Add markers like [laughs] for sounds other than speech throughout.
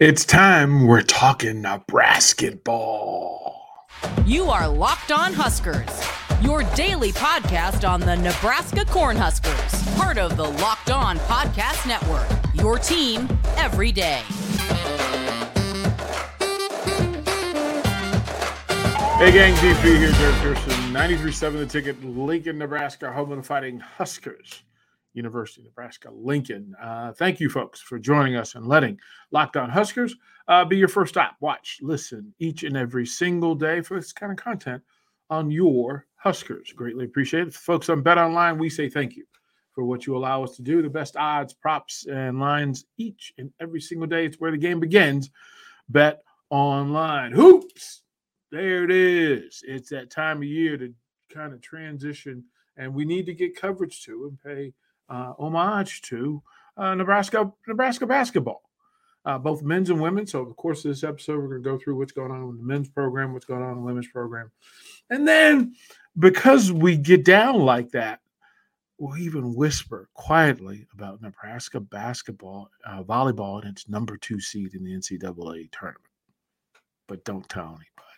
It's time we're talking Nebraska ball. You are Locked On Huskers, your daily podcast on the Nebraska Cornhuskers, part of the Locked On Podcast Network. Your team every day. Hey gang, DP here, Derek Pearson, 93.7 The Ticket, Lincoln, Nebraska, home of the Fighting Huskers. University, of Nebraska, Lincoln. Uh, thank you, folks, for joining us and letting Locked On Huskers uh, be your first stop. Watch, listen each and every single day for this kind of content on your Huskers. Greatly appreciate it. Folks on Bet Online, we say thank you for what you allow us to do. The best odds, props, and lines each and every single day. It's where the game begins. Bet Online. Hoops! There it is. It's that time of year to kind of transition, and we need to get coverage to and pay uh, homage to uh, Nebraska Nebraska basketball, uh, both men's and women. So, of course, this episode we're going to go through what's going on in the men's program, what's going on in the women's program, and then because we get down like that, we'll even whisper quietly about Nebraska basketball, uh, volleyball, and its number two seed in the NCAA tournament. But don't tell anybody.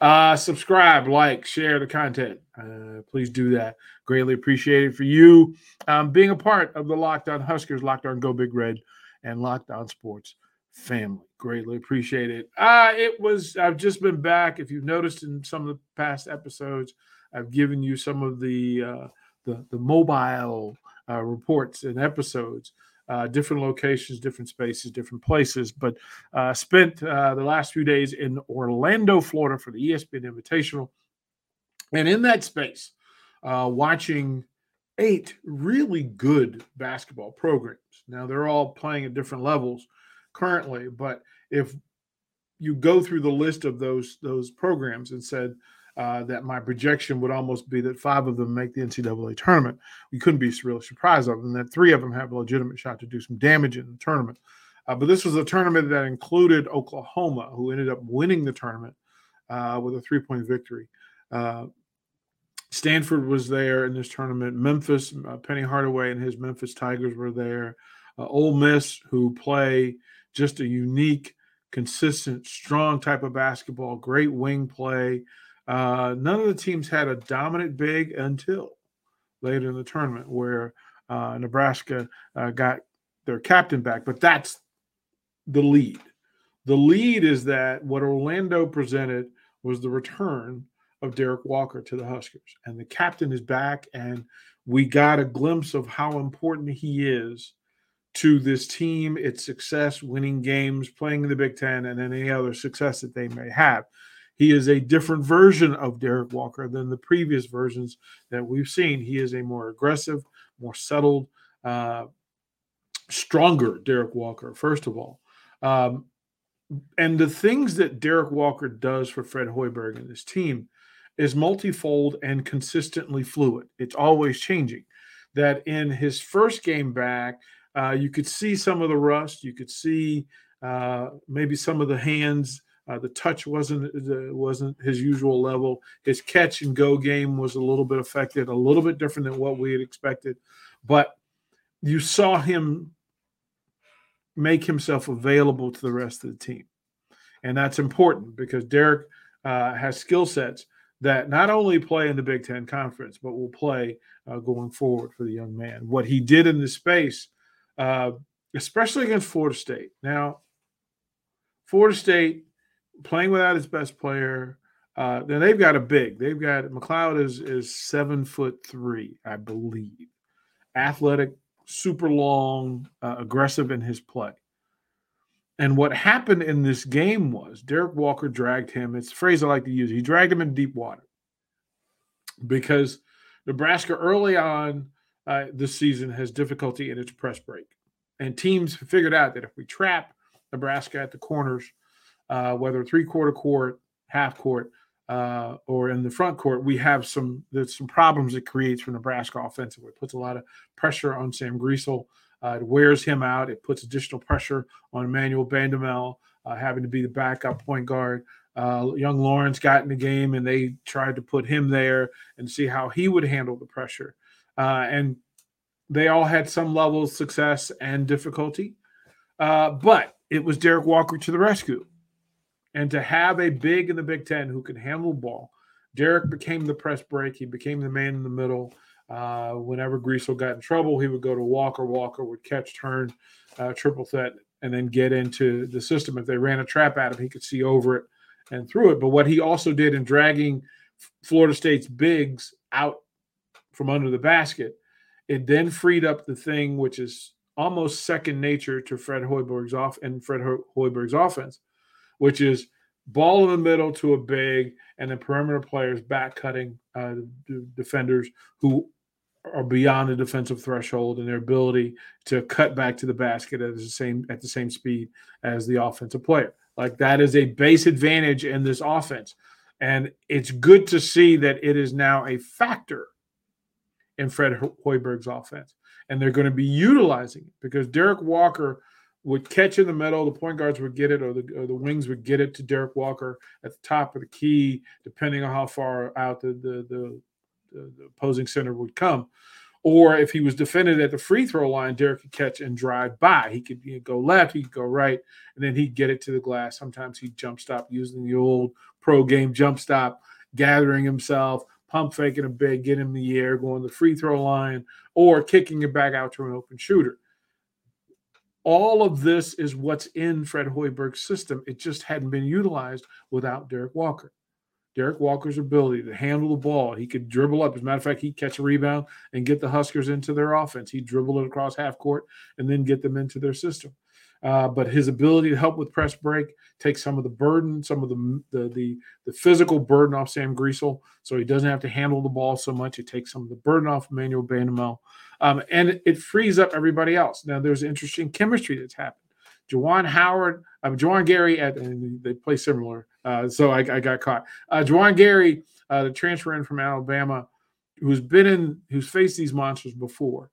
Uh, subscribe, like, share the content. Uh, please do that. Greatly appreciated for you um, being a part of the Locked On Huskers, Locked On Go Big Red, and Locked On Sports family. Greatly appreciate it. Uh, it was, I've just been back. If you've noticed in some of the past episodes, I've given you some of the uh, the, the mobile uh, reports and episodes uh, different locations, different spaces, different places. But uh, spent uh, the last few days in Orlando, Florida for the ESPN Invitational. And in that space, uh, watching eight really good basketball programs. Now, they're all playing at different levels currently, but if you go through the list of those those programs and said, uh, that my projection would almost be that five of them make the NCAA tournament. We couldn't be surprised of them that three of them have a legitimate shot to do some damage in the tournament. Uh, but this was a tournament that included Oklahoma, who ended up winning the tournament uh, with a three point victory. Uh, Stanford was there in this tournament. Memphis, uh, Penny Hardaway and his Memphis Tigers were there. Uh, Ole Miss, who play just a unique, consistent, strong type of basketball, great wing play. Uh, none of the teams had a dominant big until later in the tournament, where uh, Nebraska uh, got their captain back. But that's the lead. The lead is that what Orlando presented was the return of Derek Walker to the Huskers, and the captain is back, and we got a glimpse of how important he is to this team, its success, winning games, playing in the Big Ten, and any other success that they may have. He is a different version of Derek Walker than the previous versions that we've seen. He is a more aggressive, more settled, uh, stronger Derek Walker, first of all. Um, and the things that Derek Walker does for Fred Hoiberg and his team is multifold and consistently fluid. It's always changing. That in his first game back, uh, you could see some of the rust. You could see uh, maybe some of the hands uh, the touch wasn't uh, wasn't his usual level. His catch and go game was a little bit affected, a little bit different than what we had expected. But you saw him make himself available to the rest of the team, and that's important because Derek uh, has skill sets that not only play in the Big Ten Conference but will play uh, going forward for the young man. What he did in this space, uh, especially against Florida State. Now, Florida State playing without his best player. Uh, then they've got a big. They've got McLeod is is seven foot three, I believe. Athletic, super long, uh, aggressive in his play. And what happened in this game was Derek Walker dragged him. It's a phrase I like to use. He dragged him in deep water because Nebraska early on uh, this season has difficulty in its press break, and teams figured out that if we trap Nebraska at the corners uh, whether three quarter court, half court, uh, or in the front court, we have some there's some problems it creates for Nebraska offensively. It puts a lot of pressure on Sam Griesel. Uh, it wears him out. It puts additional pressure on Emmanuel Bandoumel, uh, having to be the backup point guard. Uh, young Lawrence got in the game, and they tried to put him there and see how he would handle the pressure. Uh, and they all had some level of success and difficulty. but it was Derek Walker to the rescue. And to have a big in the Big Ten who can handle the ball, Derek became the press break. He became the man in the middle. Uh, whenever Griesel got in trouble, he would go to Walker. Walker would catch, turn, uh, triple threat, and then get into the system. If they ran a trap at him, he could see over it and through it. But what he also did in dragging Florida State's bigs out from under the basket, it then freed up the thing which is almost second nature to Fred Hoiberg's off and Fred Hoiberg's offense, which is ball in the middle to a big and then perimeter players back cutting uh, defenders who are beyond the defensive threshold and their ability to cut back to the basket at the same at the same speed as the offensive player. Like that is a base advantage in this offense. And it's good to see that it is now a factor in Fred Hoiberg's offense. And they're going to be utilizing it because Derek Walker would catch in the middle, the point guards would get it, or the, or the wings would get it to Derek Walker at the top of the key, depending on how far out the, the, the, the opposing center would come. Or if he was defended at the free throw line, Derek could catch and drive by. He could go left, he could go right, and then he'd get it to the glass. Sometimes he'd jump stop using the old pro game jump stop, gathering himself, pump faking a bit, get him in the air, going the free throw line, or kicking it back out to an open shooter. All of this is what's in Fred Hoiberg's system. It just hadn't been utilized without Derek Walker. Derek Walker's ability to handle the ball. He could dribble up. As a matter of fact, he'd catch a rebound and get the Huskers into their offense. He'd dribble it across half court and then get them into their system. Uh, but his ability to help with press break takes some of the burden, some of the, the the the, physical burden off Sam Griesel, so he doesn't have to handle the ball so much. It takes some of the burden off Emmanuel Bandoumel, um, and it, frees up everybody else. Now there's interesting chemistry that's happened. Juwan Howard, uh, Juwan Gary, at, they play similar uh, so I, I, got caught. Uh, Juwan Gary, uh, the transfer in from Alabama, who's been in, who's faced these monsters before.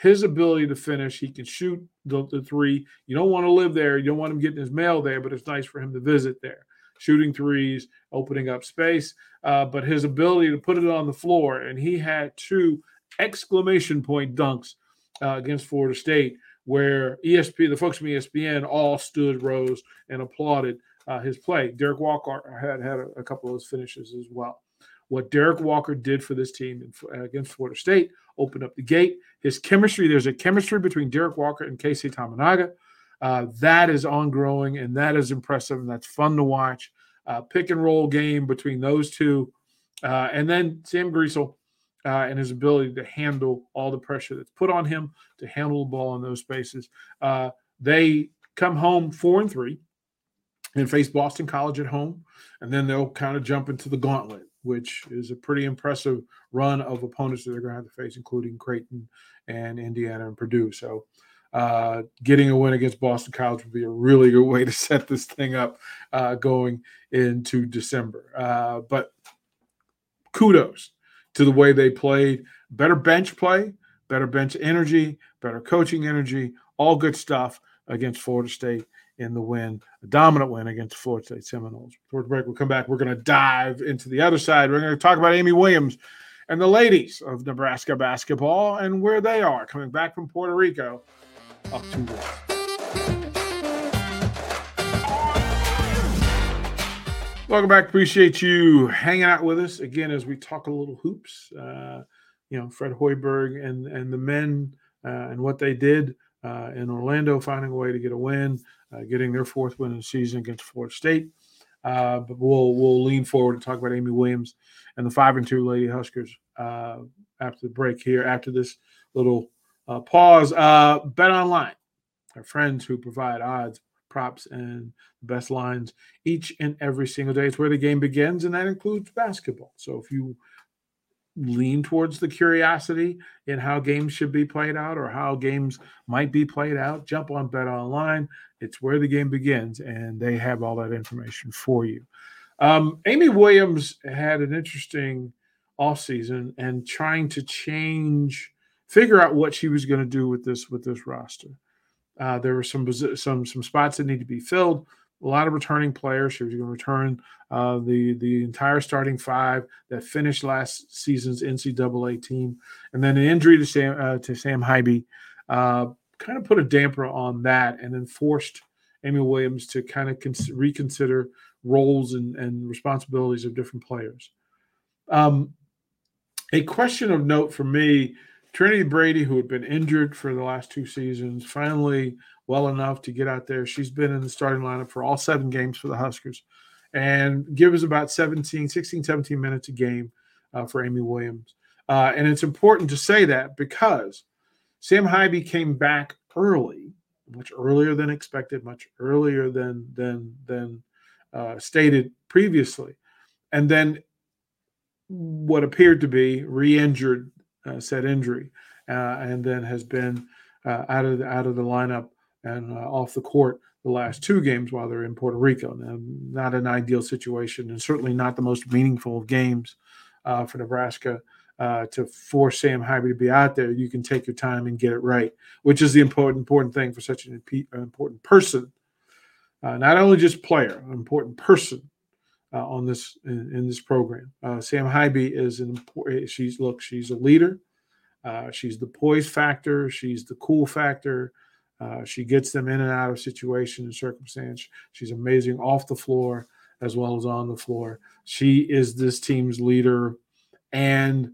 His ability to finish, he can shoot the, the three. You don't want to live there. You don't want him getting his mail there, but it's nice for him to visit there. Shooting threes, opening up space, uh, but his ability to put it on the floor, and he had two exclamation point dunks uh, against Florida State, where ESP, the folks from ESPN, all stood, rose, and applauded uh, his play. Derek Walker had had a, a, couple of those finishes as well. What Derek Walker did for this team in, against Florida State opened up the gate. His chemistry, there's a chemistry between Derek Walker and Keisei Tominaga. Uh, that is ongoing and that is impressive and that's fun to watch. Uh, pick and roll game between those two. Uh, and then Sam Griesel uh, and his ability to handle all the pressure that's put on him to handle the ball in those spaces. Uh, they come home four and three and face Boston College at home. And then they'll kind of jump into the gauntlet, which is a pretty impressive run of opponents that they're going to have to face, including Creighton and Indiana and Purdue. So, uh, getting a win against Boston College would be a really good way to [laughs] set this thing up uh, going into December. Uh, but kudos to the way they played. Better bench play, better bench energy, better coaching energy, all good stuff against Florida State in the win, a dominant win against Florida State Seminoles. Before the break, we'll come back. We're going to dive into the other side. We're going to talk about Amy Williams and the ladies of Nebraska basketball and where they are coming back from Puerto Rico up to war. Welcome back. Appreciate you hanging out with us again as we talk a little hoops. Uh, you know, Fred Hoiberg and and the men uh, and what they did uh, in Orlando, finding a way to get a win, uh, getting their fourth win in the season against Florida State. Uh, but we'll we'll lean forward and talk about Amy Williams and the five and two Lady Huskers uh, after the break here. After this little uh, pause, uh, Bet Online, our friends who provide odds, props, and best lines each and every single day. It's where the game begins, and that includes basketball. So if you lean towards the curiosity in how games should be played out or how games might be played out, jump on Bet Online. It's where the game begins, and they have all that information for you. Um, Amy Williams had an interesting offseason and trying to change, figure out what she was going to do with this with this roster. Uh, there were some some some spots that need to be filled a lot of returning players. She was going to return uh, the the entire starting five that finished last season's NCAA team, and then an injury to Sam uh, to Sam Haiby uh, kind of put a damper on that, and then forced Amy Williams to kind of cons- reconsider roles and, and responsibilities of different players. Um, a question of note for me Trinity Brady, who had been injured for the last two seasons, finally well enough to get out there. She's been in the starting lineup for all seven games for the Huskers and gives about 17, 16, 17 minutes a game uh, for Amy Williams. Uh, and it's important to say that because Sam Haiby came back early, much earlier than expected, much earlier than than than uh, stated previously, and then what appeared to be re-injured said injury, uh, and then has been uh, out of the, out of the lineup and uh, off the court the last two games while they're in Puerto Rico. Not an ideal situation, and certainly not the most meaningful of games uh, for Nebraska. Uh, to force Sam Haiby to be out there, you can take your time and get it right, which is the important important thing for such an important person, uh, not only just player, an important person uh, on this in, in this program. Uh, Sam Haiby is an important. She's look, she's a leader. Uh, she's the poise factor. She's the cool factor. Uh, she gets them in and out of situation and circumstance. She's amazing off the floor as well as on the floor. She is this team's leader, and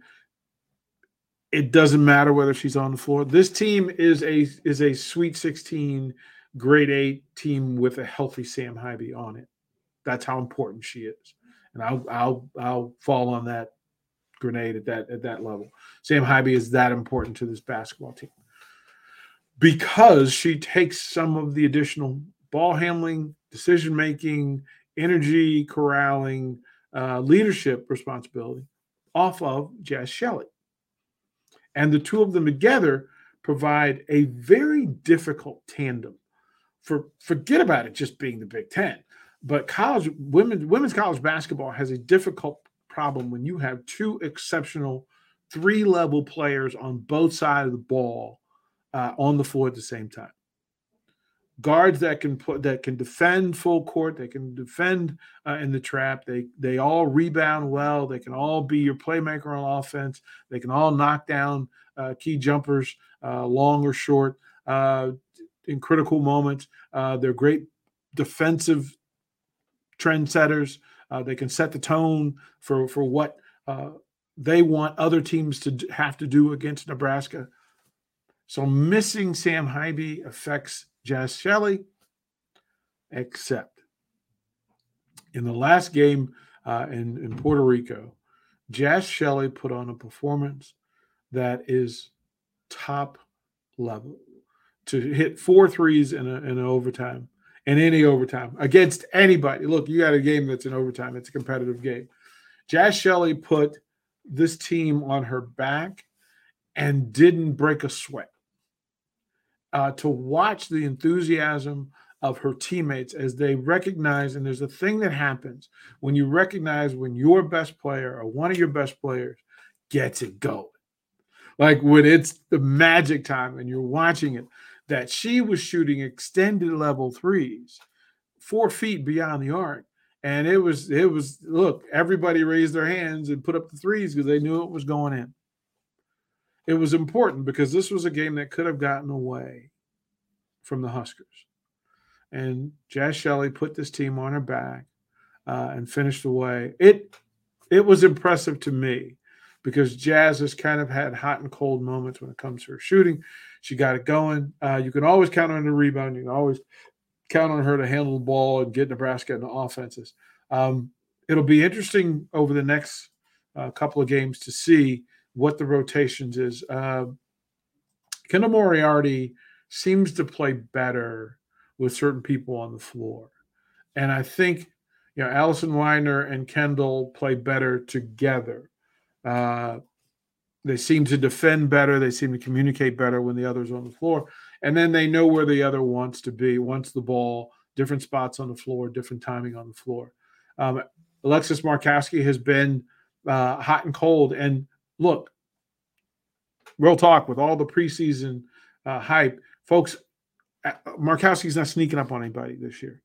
it doesn't matter whether she's on the floor. This team is a is a Sweet 16, Grade Eight team with a healthy Sam Haiby on it. That's how important she is, and I'll I'll I'll fall on that grenade at that at that level. Sam Haiby is that important to this basketball team because she takes some of the additional ball handling, decision making, energy corralling, uh, leadership responsibility off of Jaz Shelley. And the two of them together provide a very difficult tandem. For forget about it just being the Big Ten, but college women women's college basketball has a difficult problem when you have two exceptional three level players on both sides of the ball uh, on the floor at the same time. Guards that can put that can defend full court, they can defend uh, in the trap. They they all rebound well. They can all be your playmaker on offense. They can all knock down uh, key jumpers, uh, long or short, uh, in critical moments. Uh, they're great defensive trendsetters. Uh, they can set the tone for for what they want other teams to have to do against Nebraska. So missing Sam Haiby affects Jaz Shelley, except in the last game uh, in, in Puerto Rico, Jaz Shelley put on a performance that is top level to hit four threes in, a, in an overtime in any overtime against anybody. Look, you got a game that's in overtime. It's a competitive game. Jaz Shelley put this team on her back and didn't break a sweat. Uh, to watch the enthusiasm of her teammates as they recognize, and there's a thing that happens when you recognize when your best player or one of your best players gets it going. Like when it's the magic time and you're watching it, that she was shooting extended level threes, four feet beyond the arc. And it was, it was, look, everybody raised their hands and put up the threes because they knew it was going in. It was important because this was a game that could have gotten away from the Huskers. And Jaz Shelley put this team on her back uh, and finished away. It it was impressive to me because Jaz has kind of had hot and cold moments when it comes to her shooting. She got it going. Uh, you can always count on the rebound. You can always count on her to handle the ball and get Nebraska into offenses. Um, it'll be interesting over the next uh, couple of games to see what the rotations is. Uh, Kendall Moriarty seems to play better with certain people on the floor, and I think you know Allison Weidner and Kendall play better together. Uh, they seem to defend better. They seem to communicate better when the other's on the floor and then they know where the other wants to be, wants the ball, different spots on the floor, different timing on the floor. Um, Alexis Markowski has been uh, hot and cold. And look, real talk with all the preseason uh, hype, folks. Uh, Markowski's not sneaking up on anybody this year.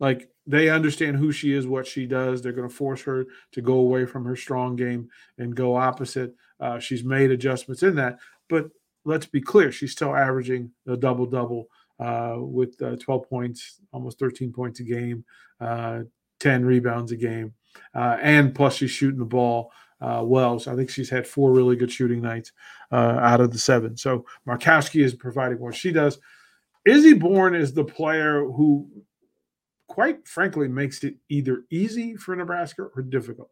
Like they understand who she is, what she does. They're going to force her to go away from her strong game and go opposite. Uh, she's made adjustments in that, but let's be clear, she's still averaging a double double uh, with uh, 12 points, almost 13 points a game, uh, 10 rebounds a game, uh, and plus she's shooting the ball uh, well. So I think she's had four really good shooting nights out of the seven. So Markowski is providing what she does. Izzy Bourne is the player who, quite frankly, makes it either easy for Nebraska or difficult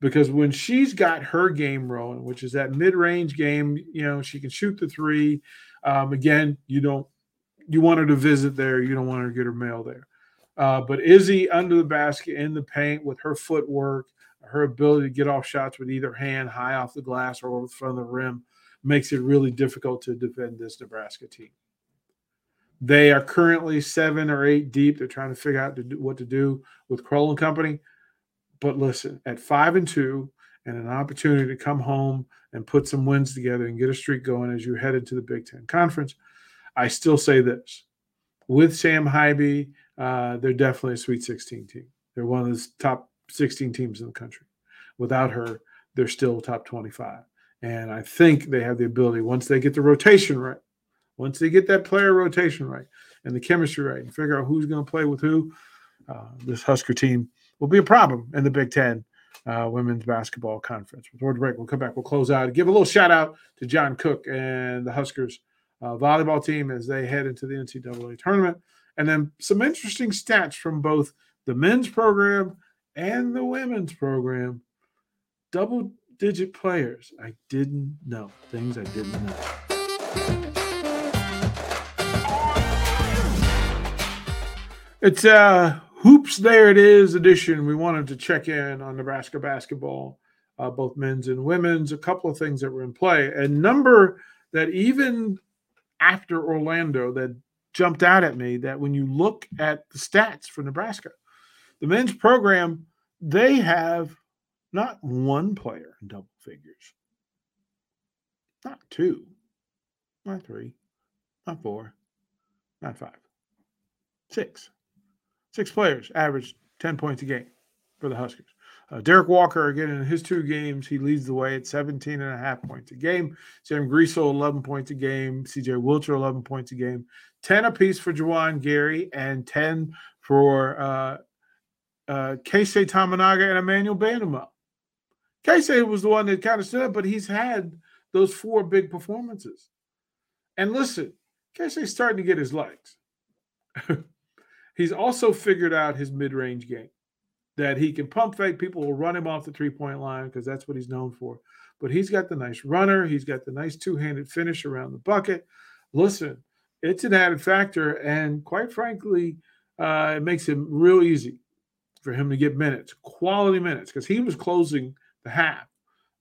because when she's got her game rolling, which is that mid-range game, you know, she can shoot the three. Um, again, you don't you want her to visit there, you don't want her to get her mail there. Uh, but Izzy under the basket in the paint with her footwork, her ability to get off shots with either hand high off the glass or over the front of the rim makes it really difficult to defend this Nebraska team. They are currently seven or eight deep. They're trying to figure out to what to do with Kroll and Company. But listen, at five and two, and an opportunity to come home and put some wins together and get a streak going as you head into the Big Ten Conference, I still say this: with Sam Haiby, uh, they're definitely a Sweet 16 team. They're one of the top 16 teams in the country. Without her, they're still top 25. And I think they have the ability once they get the rotation right, once they get that player rotation right and the chemistry right, and figure out who's going to play with who. Uh, this Husker team will be a problem in the Big Ten uh, Women's Basketball Conference. Before the break, we'll come back. We'll close out. Give a little shout out to John Cook and the Huskers uh, volleyball team as they head into the NCAA tournament. And then some interesting stats from both the men's program and the women's program. Double digit players. I didn't know. Things I didn't know. It's uh Hoops, there it is edition. We wanted to check in on Nebraska basketball, uh, both men's and women's, a couple of things that were in play. A number that even after Orlando that jumped out at me that when you look at the stats for Nebraska, the men's program, they have not one player in double figures, not two, not three, not four, not five, six. Six players averaged 10 points a game for the Huskers. Uh, Derek Walker, again, in his two games, he leads the way at 17 and a half points a game. Sam Griesel, 11 points a game. CJ Wilcher, 11 points a game. 10 apiece for Juwan Gary and 10 for uh, uh, Tominaga and Emmanuel Bandoumel. Keisei was the one that kind of stood up, but he's had those four big performances. And listen, Keisei's starting to get his legs. [laughs] He's also figured out his mid range game that he can pump fake. People will run him off the three point line because that's what he's known for. But he's got the nice runner, he's got the nice two handed finish around the bucket. Listen, it's an added factor. And quite frankly, uh, it makes him real easy for him to get minutes, quality minutes, because he was closing the half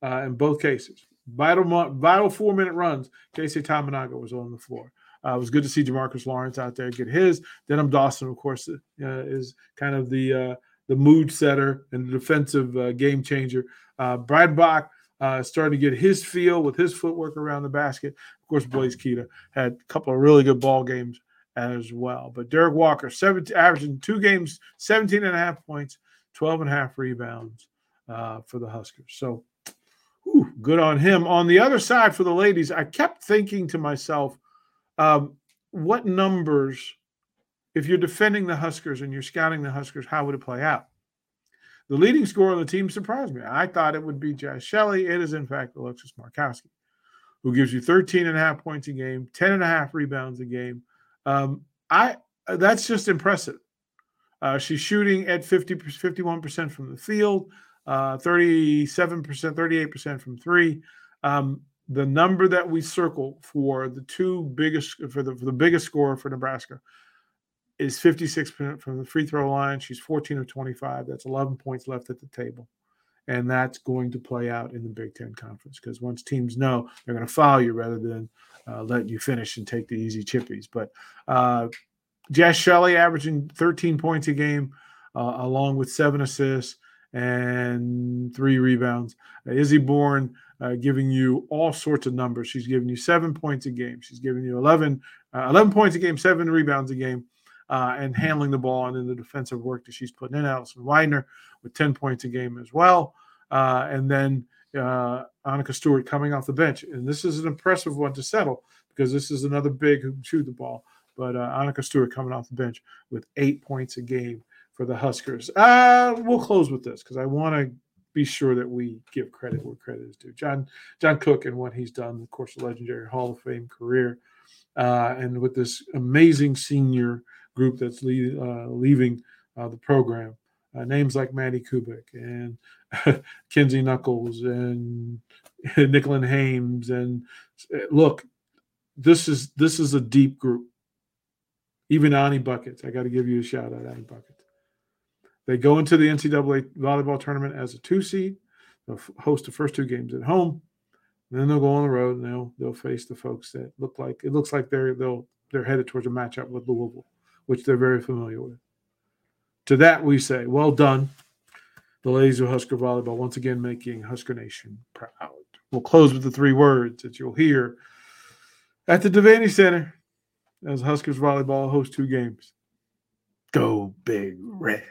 uh, in both cases. Vital, vital four minute runs. Keisei Tominaga was on the floor. Uh, it was good to see Jamarques Lawrence out there get his. Denim Dawson, of course, uh, is kind of the uh, the mood setter and the defensive uh, game changer. Uh, Brad Bach uh, starting to get his feel with his footwork around the basket. Of course, Blaise Keita had a couple of really good ball games as well. But Derek Walker, 17, averaging two games, 17 and a half points, 12 and a half rebounds uh, for the Huskers. So whew, good on him. On the other side for the ladies, I kept thinking to myself, um, what numbers, if you're defending the Huskers and you're scouting the Huskers, how would it play out? The leading scorer on the team surprised me. I thought it would be Jaz Shelley. It is, in fact, Alexis Markowski, who gives you 13 and a half points a game, 10 and a half rebounds a game. Um, I That's just impressive. Uh, she's shooting at 50, 51% from the field, uh, 37%, 38% from three. Um, the number that we circle for the two biggest for the, for the biggest score for Nebraska is 56% from the free throw line. She's 14 of 25. That's 11 points left at the table. And that's going to play out in the Big Ten Conference because once teams know they're going to foul you rather than uh, let you finish and take the easy chippies. But uh, Jaz Shelley averaging 13 points a game, uh, along with seven assists and three rebounds. Uh, Izzy Bourne uh, giving you all sorts of numbers. She's giving you seven points a game. She's giving you 11, uh, 11 points a game, seven rebounds a game, uh, and handling the ball and in the defensive work that she's putting in. Allison Weidner with 10 points a game as well. Uh, and then uh, Annika Stewart coming off the bench. And this is an impressive one to settle because this is another big who shoot the ball. But Annika Stewart coming off the bench with eight points a game for the Huskers. Uh, we'll close with this because I want to be sure that we give credit where credit is due. John John Cook and what he's done, of course, a legendary Hall of Fame career, uh, and with this amazing senior group that's lead, uh, leaving uh, the program. Uh, names like Madi Kubik and [laughs] Kenzie Knuckles and [laughs] Nicklin Hames and uh, look, this is this is a deep group. Even Ani Buckets, I got to give you a shout out, Ani Buckets. They go into the NCAA volleyball tournament as a two seed. They'll host the first two games at home. Then they'll go on the road and they'll they'll face the folks that look like it looks like they're they'll they're headed towards a matchup with Louisville, which they're very familiar with. To that we say, well done, the ladies of Husker volleyball once again making Husker Nation proud. We'll close with the three words that you'll hear at the Devaney Center as Huskers volleyball hosts two games. Go big red.